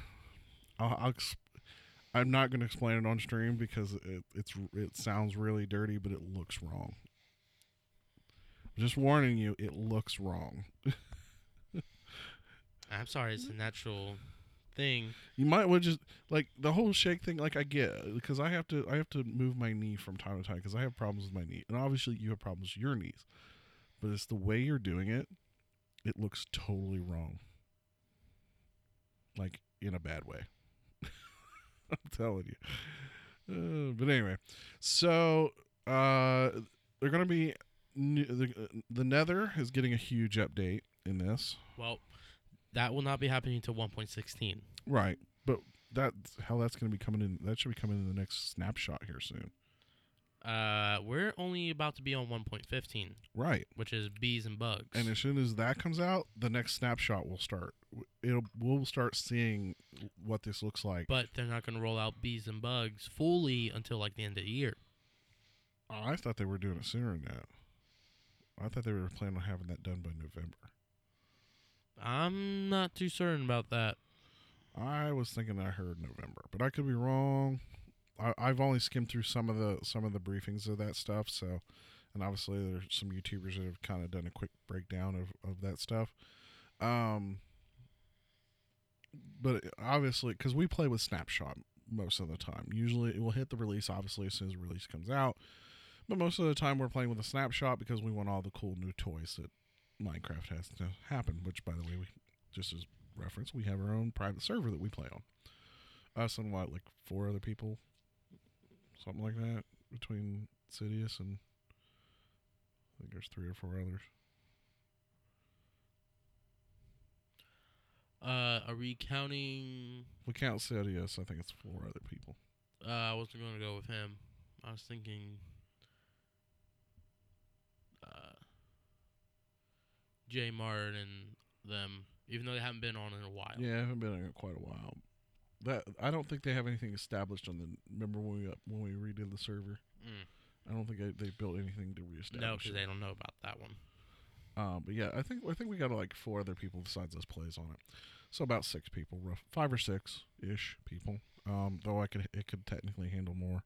I'll, I'll ex- I'm not going to explain it on stream because it, it's it sounds really dirty, but it looks wrong. Just warning you, it looks wrong. [laughs] I'm sorry, it's a natural thing. You might would just like the whole shake thing. Like I get because I have to I have to move my knee from time to time because I have problems with my knee, and obviously you have problems with your knees. But it's the way you're doing it. It looks totally wrong. Like in a bad way. [laughs] I'm telling you. Uh, but anyway, so uh, they're gonna be new, the the Nether is getting a huge update in this. Well, that will not be happening until 1.16. Right, but that's how that's going to be coming in. That should be coming in the next snapshot here soon. Uh, we're only about to be on 1.15, Right, which is bees and bugs. and as soon as that comes out, the next snapshot will start. It'll we'll start seeing what this looks like. but they're not going to roll out bees and bugs fully until like the end of the year. Oh, I thought they were doing it sooner than that. I thought they were planning on having that done by November. I'm not too certain about that. I was thinking I heard November, but I could be wrong. I, I've only skimmed through some of the some of the briefings of that stuff. So, and obviously there's some YouTubers that have kind of done a quick breakdown of of that stuff. Um, but obviously, because we play with Snapshot most of the time, usually it will hit the release obviously as soon as the release comes out. But most of the time we're playing with a snapshot because we want all the cool new toys that Minecraft has to happen. Which, by the way, we just as reference, we have our own private server that we play on. Us and what, like four other people, something like that, between Sidious and I think there's three or four others. Uh, are we counting? We count Sidious, I think it's four other people. Uh, I wasn't going to go with him. I was thinking. Uh, J Mart and them, even though they haven't been on in a while. Yeah, I haven't been on it quite a while. That I don't think they have anything established on the. Remember when we when we redid the server? Mm. I don't think they, they built anything to reestablish. No, because they don't know about that one. Um, but yeah, I think I think we got like four other people besides us plays on it, so about six people, rough five or six ish people. Um, though I could it could technically handle more.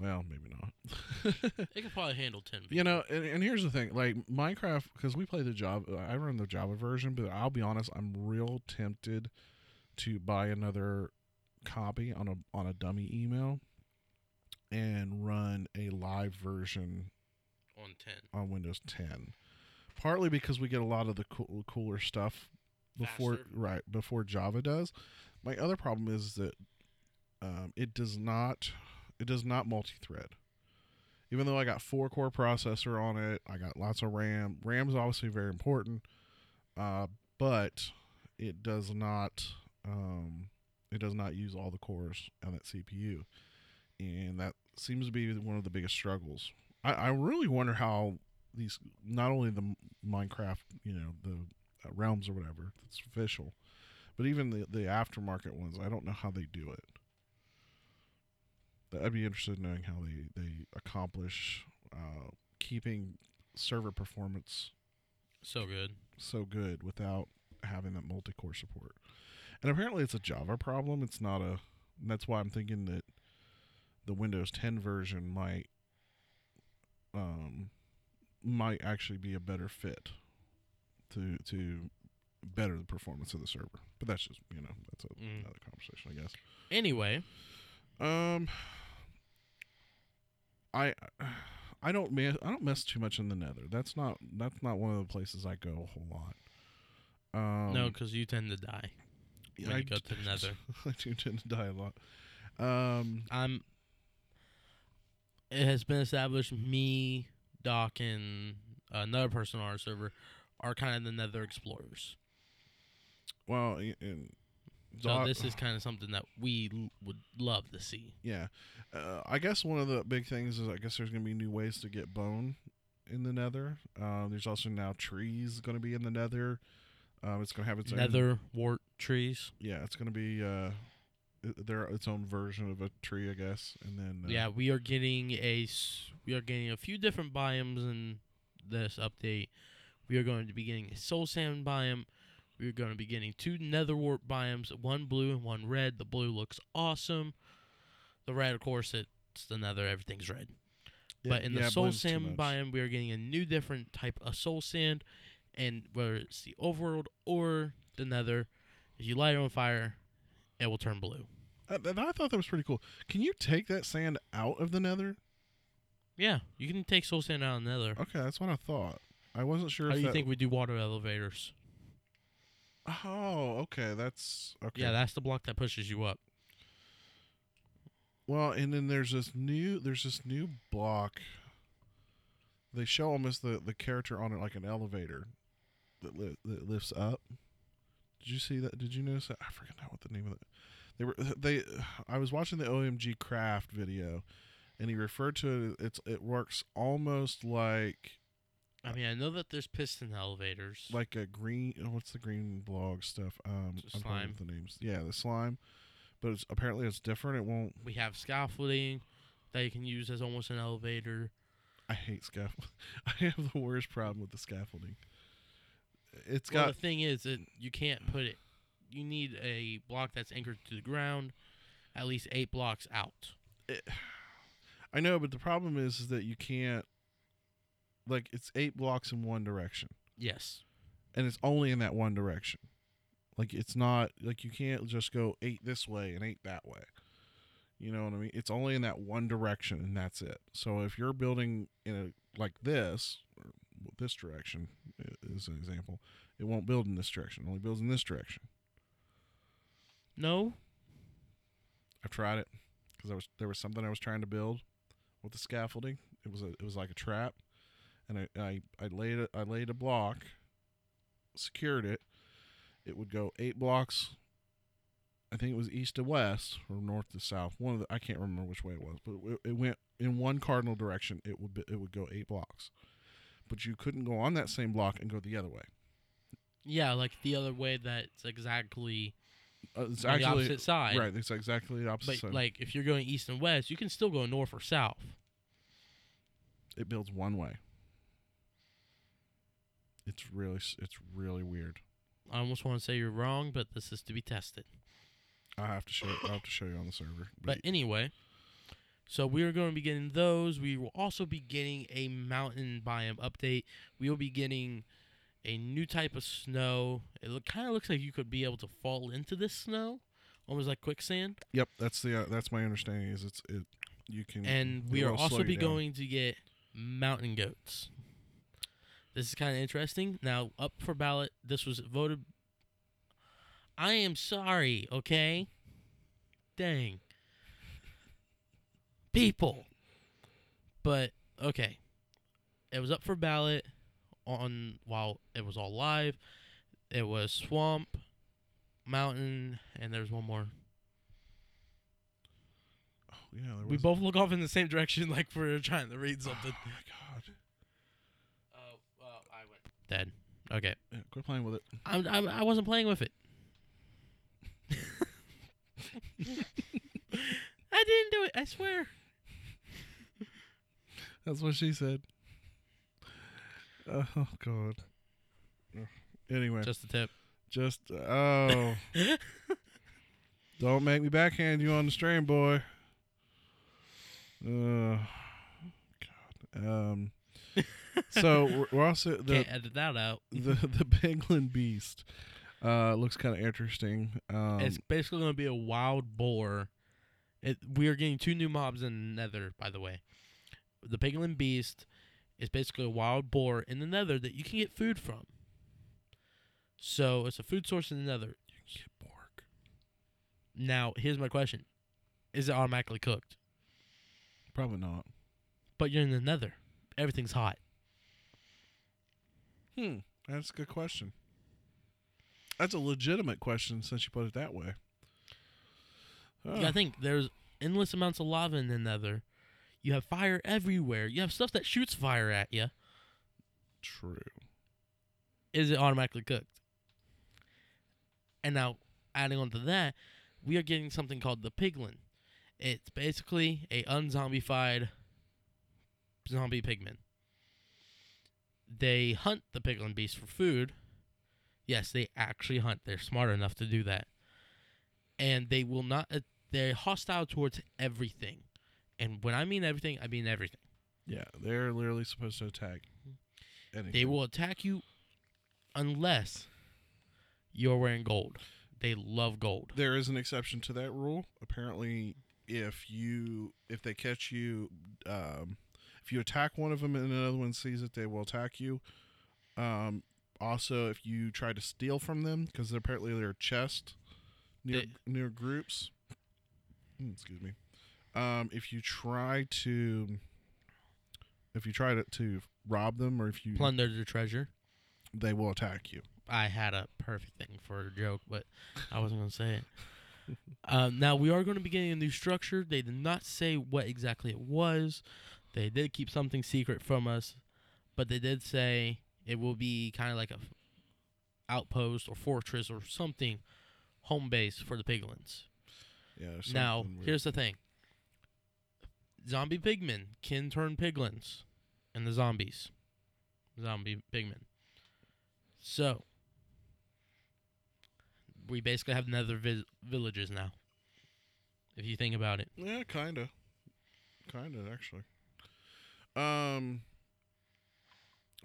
Well, maybe not. [laughs] it could probably handle ten. you know, and, and here's the thing: like Minecraft, because we play the Java, I run the Java version, but I'll be honest, I'm real tempted to buy another copy on a on a dummy email and run a live version on ten. on Windows 10. Partly because we get a lot of the cool, cooler stuff before Faster. right before Java does. My other problem is that um, it does not it does not multi-thread. Even though I got four core processor on it, I got lots of RAM. RAM is obviously very important, uh, but it does not um, it does not use all the cores on that CPU, and that seems to be one of the biggest struggles. I, I really wonder how these not only the Minecraft, you know, the uh, realms or whatever that's official, but even the the aftermarket ones. I don't know how they do it. I'd be interested in knowing how they they accomplish uh, keeping server performance So good. so good without having that multi-core support. And apparently, it's a Java problem. It's not a. And that's why I'm thinking that the Windows 10 version might um might actually be a better fit to to better the performance of the server. But that's just you know that's a, Mm. another conversation, I guess. Anyway, Um, I I don't mess I don't mess too much in the Nether. That's not that's not one of the places I go a whole lot. Um, no, because you tend to die. When I you go to the Nether. [laughs] I do tend to die a lot. Um, I'm. It has been established. Me, Doc, and another person on our server are kind of the Nether explorers. well, and So Doc- this is kind of something that we l- would love to see. yeah. Uh, I guess one of the big things is I guess there's gonna be new ways to get bone in the Nether. Uh, there's also now trees going to be in the Nether. Um, it's going to have its own Nether wart trees. yeah, it's gonna be uh, their its own version of a tree, I guess, and then uh, Yeah, we are getting a we are getting a few different biomes in this update. We are going to be getting a soul sand biome. we're going to be getting two nether wart biomes, one blue and one red. The blue looks awesome. The red, of course, it's the nether. Everything's red. but in the yeah, it soul sand biome, we are getting a new, different type of soul sand, and whether it's the overworld or the nether, if you light it on fire, it will turn blue. Uh, I thought that was pretty cool. Can you take that sand out of the nether? Yeah, you can take soul sand out of the nether. Okay, that's what I thought. I wasn't sure. How if do you think we do water elevators? Oh, okay. That's okay. Yeah, that's the block that pushes you up. Well, and then there's this new there's this new block. They show almost the the character on it like an elevator that li- that lifts up. Did you see that? Did you notice that? I forget now what the name of it. They were they. I was watching the OMG Craft video, and he referred to it. It's it works almost like I mean, I know that there's piston elevators. like a green. oh, What's the green blog stuff? Um, I'm slime. the names. Yeah, the slime. But it's apparently it's different. It won't. we have scaffolding that you can use as almost an elevator. I hate scaffolding. [laughs] I have the worst problem with the scaffolding. It's well, got the thing is that you can't put it. You need a block that's anchored to the ground, at least eight blocks out. I know, but the problem is, is that you can't like it's eight blocks in one direction. Yes. And it's only in that one direction. Like it's not like you can't just go eight this way and eight that way. You know what I mean? It's only in that one direction and that's it. So if you're building in a like this this direction is an example, it won't build in this direction. It only builds in this direction. No. I've tried it because I was there was something I was trying to build with the scaffolding. It was a it was like a trap, and I I, I laid it I laid a block, secured it. It would go eight blocks. I think it was east to west or north to south. One of the I can't remember which way it was, but it, it went in one cardinal direction. It would be, it would go eight blocks, but you couldn't go on that same block and go the other way. Yeah, like the other way that's exactly Uh, it's on the actually opposite side. right. It's exactly the opposite. But side. like if you're going east and west, you can still go north or south. it builds one way. It's really it's really weird. I almost want to say you're wrong, but this is to be tested. I have to show I have to show you on the server. But anyway, so we are going to be getting those. We will also be getting a mountain biome update. We will be getting a new type of snow. It look, kind of looks like you could be able to fall into this snow, almost like quicksand. yep, that's the uh, that's my understanding is it's it you can And we are also be down. going to get mountain goats. This is kind of interesting. Now, up for ballot, this was voted. I am sorry, okay? Dang. People. But, okay. It was up for ballot on while it was all live. It was Swamp, Mountain, and there's one more. Oh, yeah, there We was- both look off in the same direction like we're trying to read something. Oh something. my god. Oh, well, I went dead. Okay, Yeah, quit playing with it. I, I, I wasn't playing with it. [laughs] [laughs] I didn't do it. I swear. That's what she said. Oh god. Anyway, just, a tip. Just oh, [laughs] don't make me backhand you on the stream, boy. Uh, God. Um. [laughs] So we're, we're also the Can't edit that out. [laughs] the the Piglin Beast. Uh, looks kind of interesting. Um, it's basically going to be a wild boar. It, we are getting two new mobs in Nether, by the way. The Piglin Beast is basically a wild boar in the Nether that you can get food from. So it's a food source in the Nether. You get Borg. Now, here's my question: Is it automatically cooked? Probably not. But you're in the Nether. Everything's hot. Hmm. That's a good question. That's a legitimate question since you put it that way. You gotta think there's endless amounts of lava in the Nether. You have fire everywhere. You have stuff that shoots fire at you. True. Is it automatically cooked? And now, adding on to that, we are getting something called the Piglin. It's basically a unzombified zombie pigman. They hunt the Piglin beast for food, Yes, they actually hunt. They're smart enough to do that. And they will not uh, they're hostile towards everything. And when I mean everything, I mean everything. Yeah, they're literally supposed to attack. Anything. They will attack you unless you're wearing gold. They love gold. There is an exception to that rule. Apparently, if you if they catch you, um, if you attack one of them and another one sees it, they will attack you. Um, also, if you try to steal from them, because apparently they're chest near They- near groups. Mm, Excuse me. Um, if you try to, if you try to, to rob them, or if you, Plunder their treasure. they will attack you. I had a perfect thing for a joke, but I wasn't going to say it. um, now we are going to be getting a new structure. They did not say what exactly it was. They did keep something secret from us, but they did say it will be kind of like a outpost or fortress or something, home base for the piglins. Yeah. Now weird. here's the thing: zombie pigmen can turn piglins, and the zombies, zombie pigmen. So we basically have nether vi- villages now. If you think about it, Yeah, kinda, kinda actually. Um.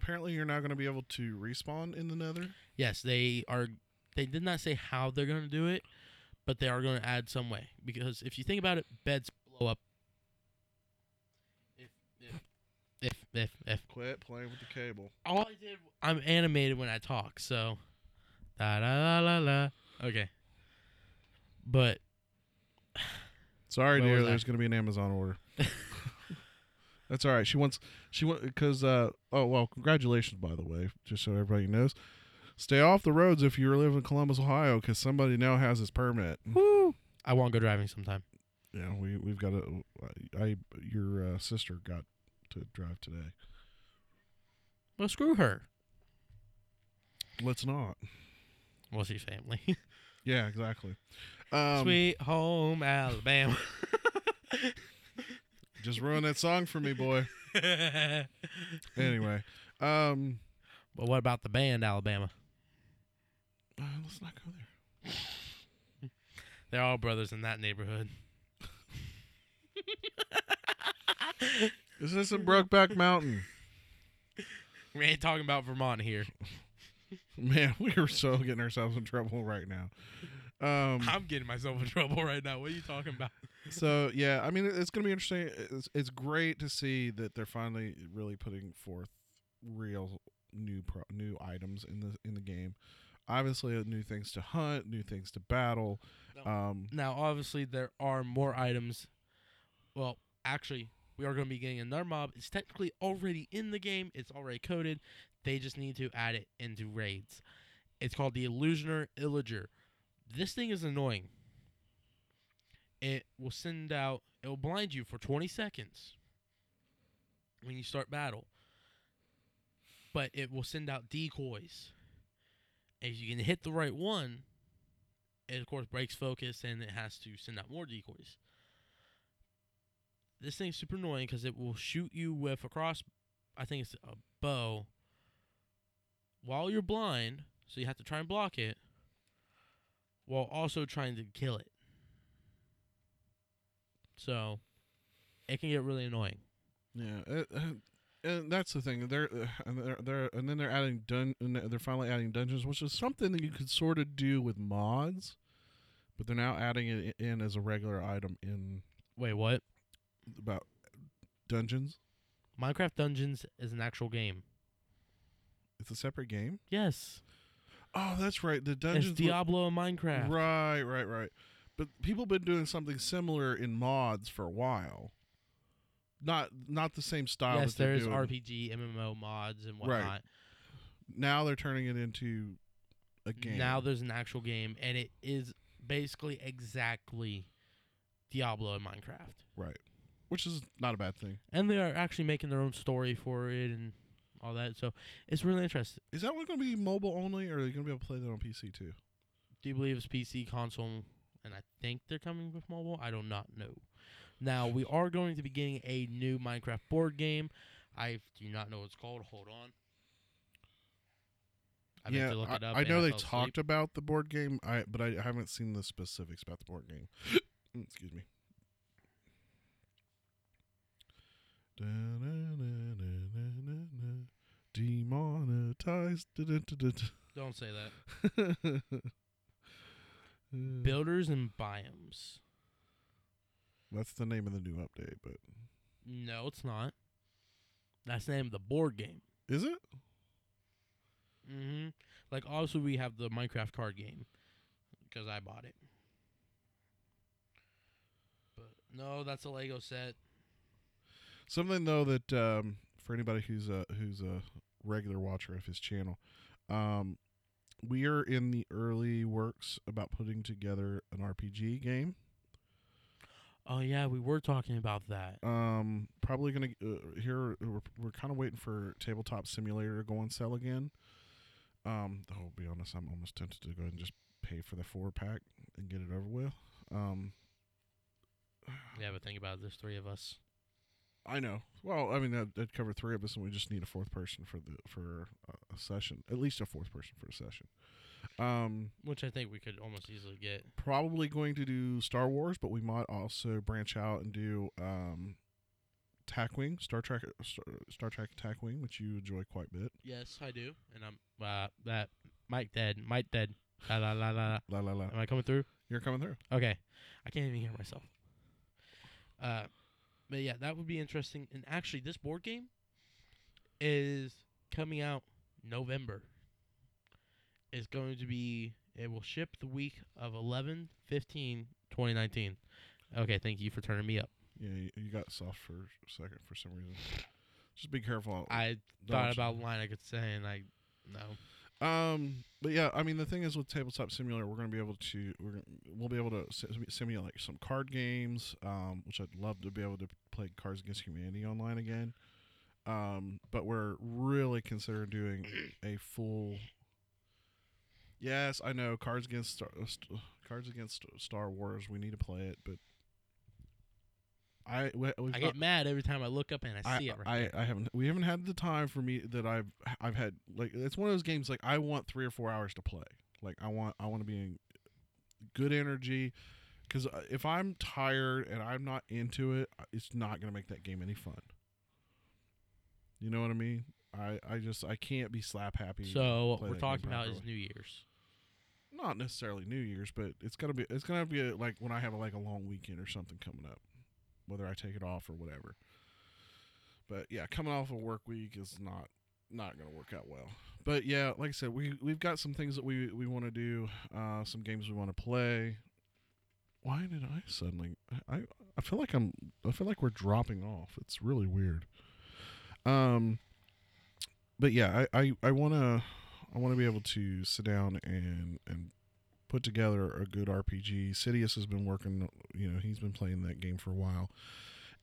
Apparently, you're not going to be able to respawn in the Nether. yes, they are. They did not say how they're going to do it, but they are going to add some way. Because if you think about it, beds blow up. If if if if, if Quit playing with the cable. all I did, I'm animated when I talk, so da da la la la. Okay, but [sighs] Sorry, Where dear. was I? There's going to be an Amazon order. [laughs] That's all right. She wants. She want because. Uh. Oh well. Congratulations, by the way. Just so everybody knows. Stay off the roads if you live in Columbus, Ohio, because somebody now has his permit. woo, I want to go driving sometime. Yeah, we we've got a. I your uh, sister got to drive today. Well, screw her. Let's not. Well, she's family. [laughs] Yeah, exactly. Um, Sweet home Alabama. [laughs] Just ruin that song for me, boy. [laughs] Anyway, um, but what about the band Alabama? uh, let's not go there. They're all brothers in that neighborhood. This isn't Brokeback Mountain. [laughs] We ain't talking about Vermont here. [laughs] Man, we are so getting ourselves in trouble right now. Um, I'm getting myself in trouble right now. What are you talking about? [laughs] so yeah, I mean, it's going to be interesting. It's, it's great to see that they're finally really putting forth real new pro- new items in the in the game. Obviously, uh, new things to hunt, new things to battle. Um, Now, obviously, there are more items. Well, actually, we are going to be getting another mob. It's technically already in the game. It's already coded. They just need to add it into raids. It's called the Illusioner Illager. This thing is annoying. It will send out. It will blind you for 20 seconds when you start battle. But it will send out decoys. If you can hit the right one, it of course breaks focus and it has to send out more decoys. This thing's super annoying because it will shoot you with a cross, I think it's a bow, while you're blind, so you have to try and block it, while also trying to kill it. So, it can get really annoying. Yeah, uh, uh, and that's the thing. They're uh, and they're, they're and then they're adding dun. and They're finally adding dungeons, which is something that you could sort of do with mods, but they're now adding it in as a regular item in Wait, what? About dungeons. Minecraft Dungeons is an actual game. It's a separate game. Yes, Oh, that's right. The dungeons. it's Diablo and Minecraft. Right, right, right. But people have been doing something similar in mods for a while. Not not the same style. yes, there's doing. RPG, MMO mods, and Right. whatnot. Now they're turning it into a game. Now there's an actual game, and it is basically exactly Diablo and Minecraft. right, which is not a bad thing. And they are actually making their own story for it and all that. So it's really interesting. Is that one going to be mobile only, or are they going to be able to play that on PC too? Do you believe it's PC, console, and I think they're coming with mobile? I do not know. Now, we are going to be getting a new Minecraft board game. I do not know what it's called. Hold on. I yeah, to look it up. I, I know they asleep. talked about the board game, I but I haven't seen the specifics about the board game. [coughs] Excuse me. Demonetized. Don't say that. Builders and biomes. That's the name of the new update, but No, it's not. That's the name of the board game. is it? Mm-hmm. Like, also, we have the Minecraft card game because I bought it. But no, that's a Lego set. Something though that um, for anybody who's a who's a regular watcher of his channel, um, we are in the early works about putting together an RPG game. Oh yeah, we were talking about that. Um, probably gonna uh, here we're, we're kind of waiting for Tabletop Simulator to go on sale again. Um, though, I'll be honest, I'm almost tempted to go ahead and just pay for the four pack and get it over with. Um, Yeah, but think about it. There's three of us. I know. Well, I mean that that cover three of us, and we just need a fourth person for the for a, session. At least a fourth person for a session. Um, Which I think we could almost easily get. probably going to do Star Wars, but we might also branch out and do um, Tack Wing, Star Trek, Star, Star Trek Tack Wing, which you enjoy quite a bit. Yes, I do. And I'm uh that Mic dead. Mic dead. La la la la. la. La la la. Am I coming through? You're coming through. Okay. I can't even hear myself. Uh but yeah, that would be interesting. And actually this board game is coming out November. It's going to be it will ship the week of 11 15 2019. Okay, thank you for turning me up. Yeah, you, you got soft for a second for some reason. Just be careful. I thought about a line I could say and I no. Um, but yeah, I mean the thing is with tabletop simulator, we're going to be able to we're gonna, we'll be able to si- simulate some card games, um, which I'd love to be able to play Cards Against Humanity online again. Um, but we're really considering doing a full. Yes, I know Cards Against Star, uh, Cards Against Star Wars. We need to play it, but I we, I not- get uh, mad every time I look up and I, I, see it right I, there. I haven't we haven't had the time for me that I've I've had like it's one of those games like I want three or four hours to play like I want I want to be in good energy because uh, if I'm tired and I'm not into it uh, it's not gonna make that game any fun you know what I mean I I just I can't be slap happy So what we're talking about is. New Year's. not necessarily New Year's but it's gonna be it's gonna be a, like when I have a, like a long weekend or something coming up whether I take it off or whatever. But yeah, coming off a work week is not not going to work out well. But yeah, like I said, we we've got some things that we we want to do, uh, some games we want to play. Why did I suddenly? I I feel like I'm I feel like we're dropping off. It's really weird. Um, but yeah, I I I want to I want to be able to sit down and and put together a good RPG. Sidious has been working, you know, he's been playing that game for a while,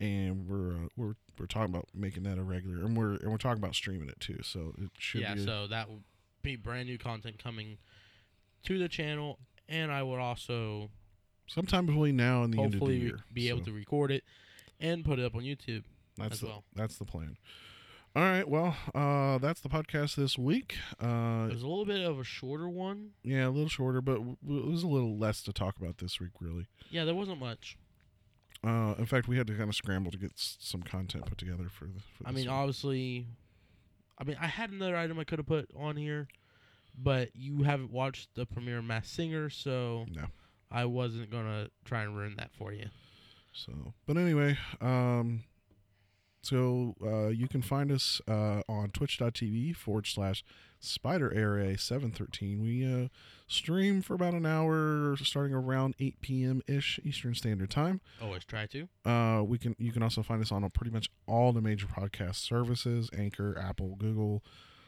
and we're uh, we're we're talking about making that a regular, and we're and we're talking about streaming it too. So it should yeah, be. a- so that will be brand new content coming to the channel, and I will also sometime between now and the end of the hopefully year, be able to record it and put it up on YouTube. That's as the well. that's the plan. All right, well, uh, that's the podcast this week. Uh, It was a little bit of a shorter one. yeah, a little shorter, but w- it was a little less to talk about this week, really. Yeah, there wasn't much. Uh, in fact, we had to kind of scramble to get s- some content put together for the. For I mean, one. obviously, I mean, I had another item I could have put on here, but you haven't watched the premiere of Masked Singer, so no. I wasn't gonna try and ruin that for you. So, but anyway, um, so uh, you can find us uh, on twitch.tv forward slash spider area 713. We uh, stream for about an hour starting around 8 p.m. ish Eastern Standard Time. Always try to. Uh, we can you can also find us on pretty much all the major podcast services: Anchor, Apple, Google,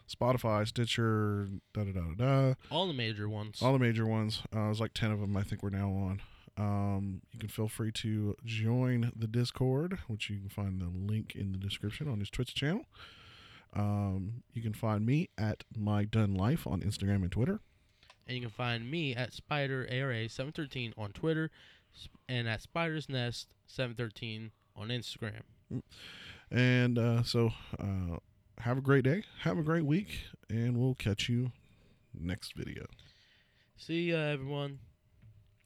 Spotify, Stitcher, da da da da da. All the major ones. All the major ones. Uh, there's like 10 of them I think we're now on. Um, you can feel free to join the Discord, which you can find the link in the description on his Twitch channel. Um, you can find me at My Done Life on Instagram and Twitter. and you can find me at Spider ARA 713 on Twitter, and at Spider's Nest 713 on Instagram. And uh, so, uh, have a great day, have a great week, and we'll catch you next video. See ya, everyone.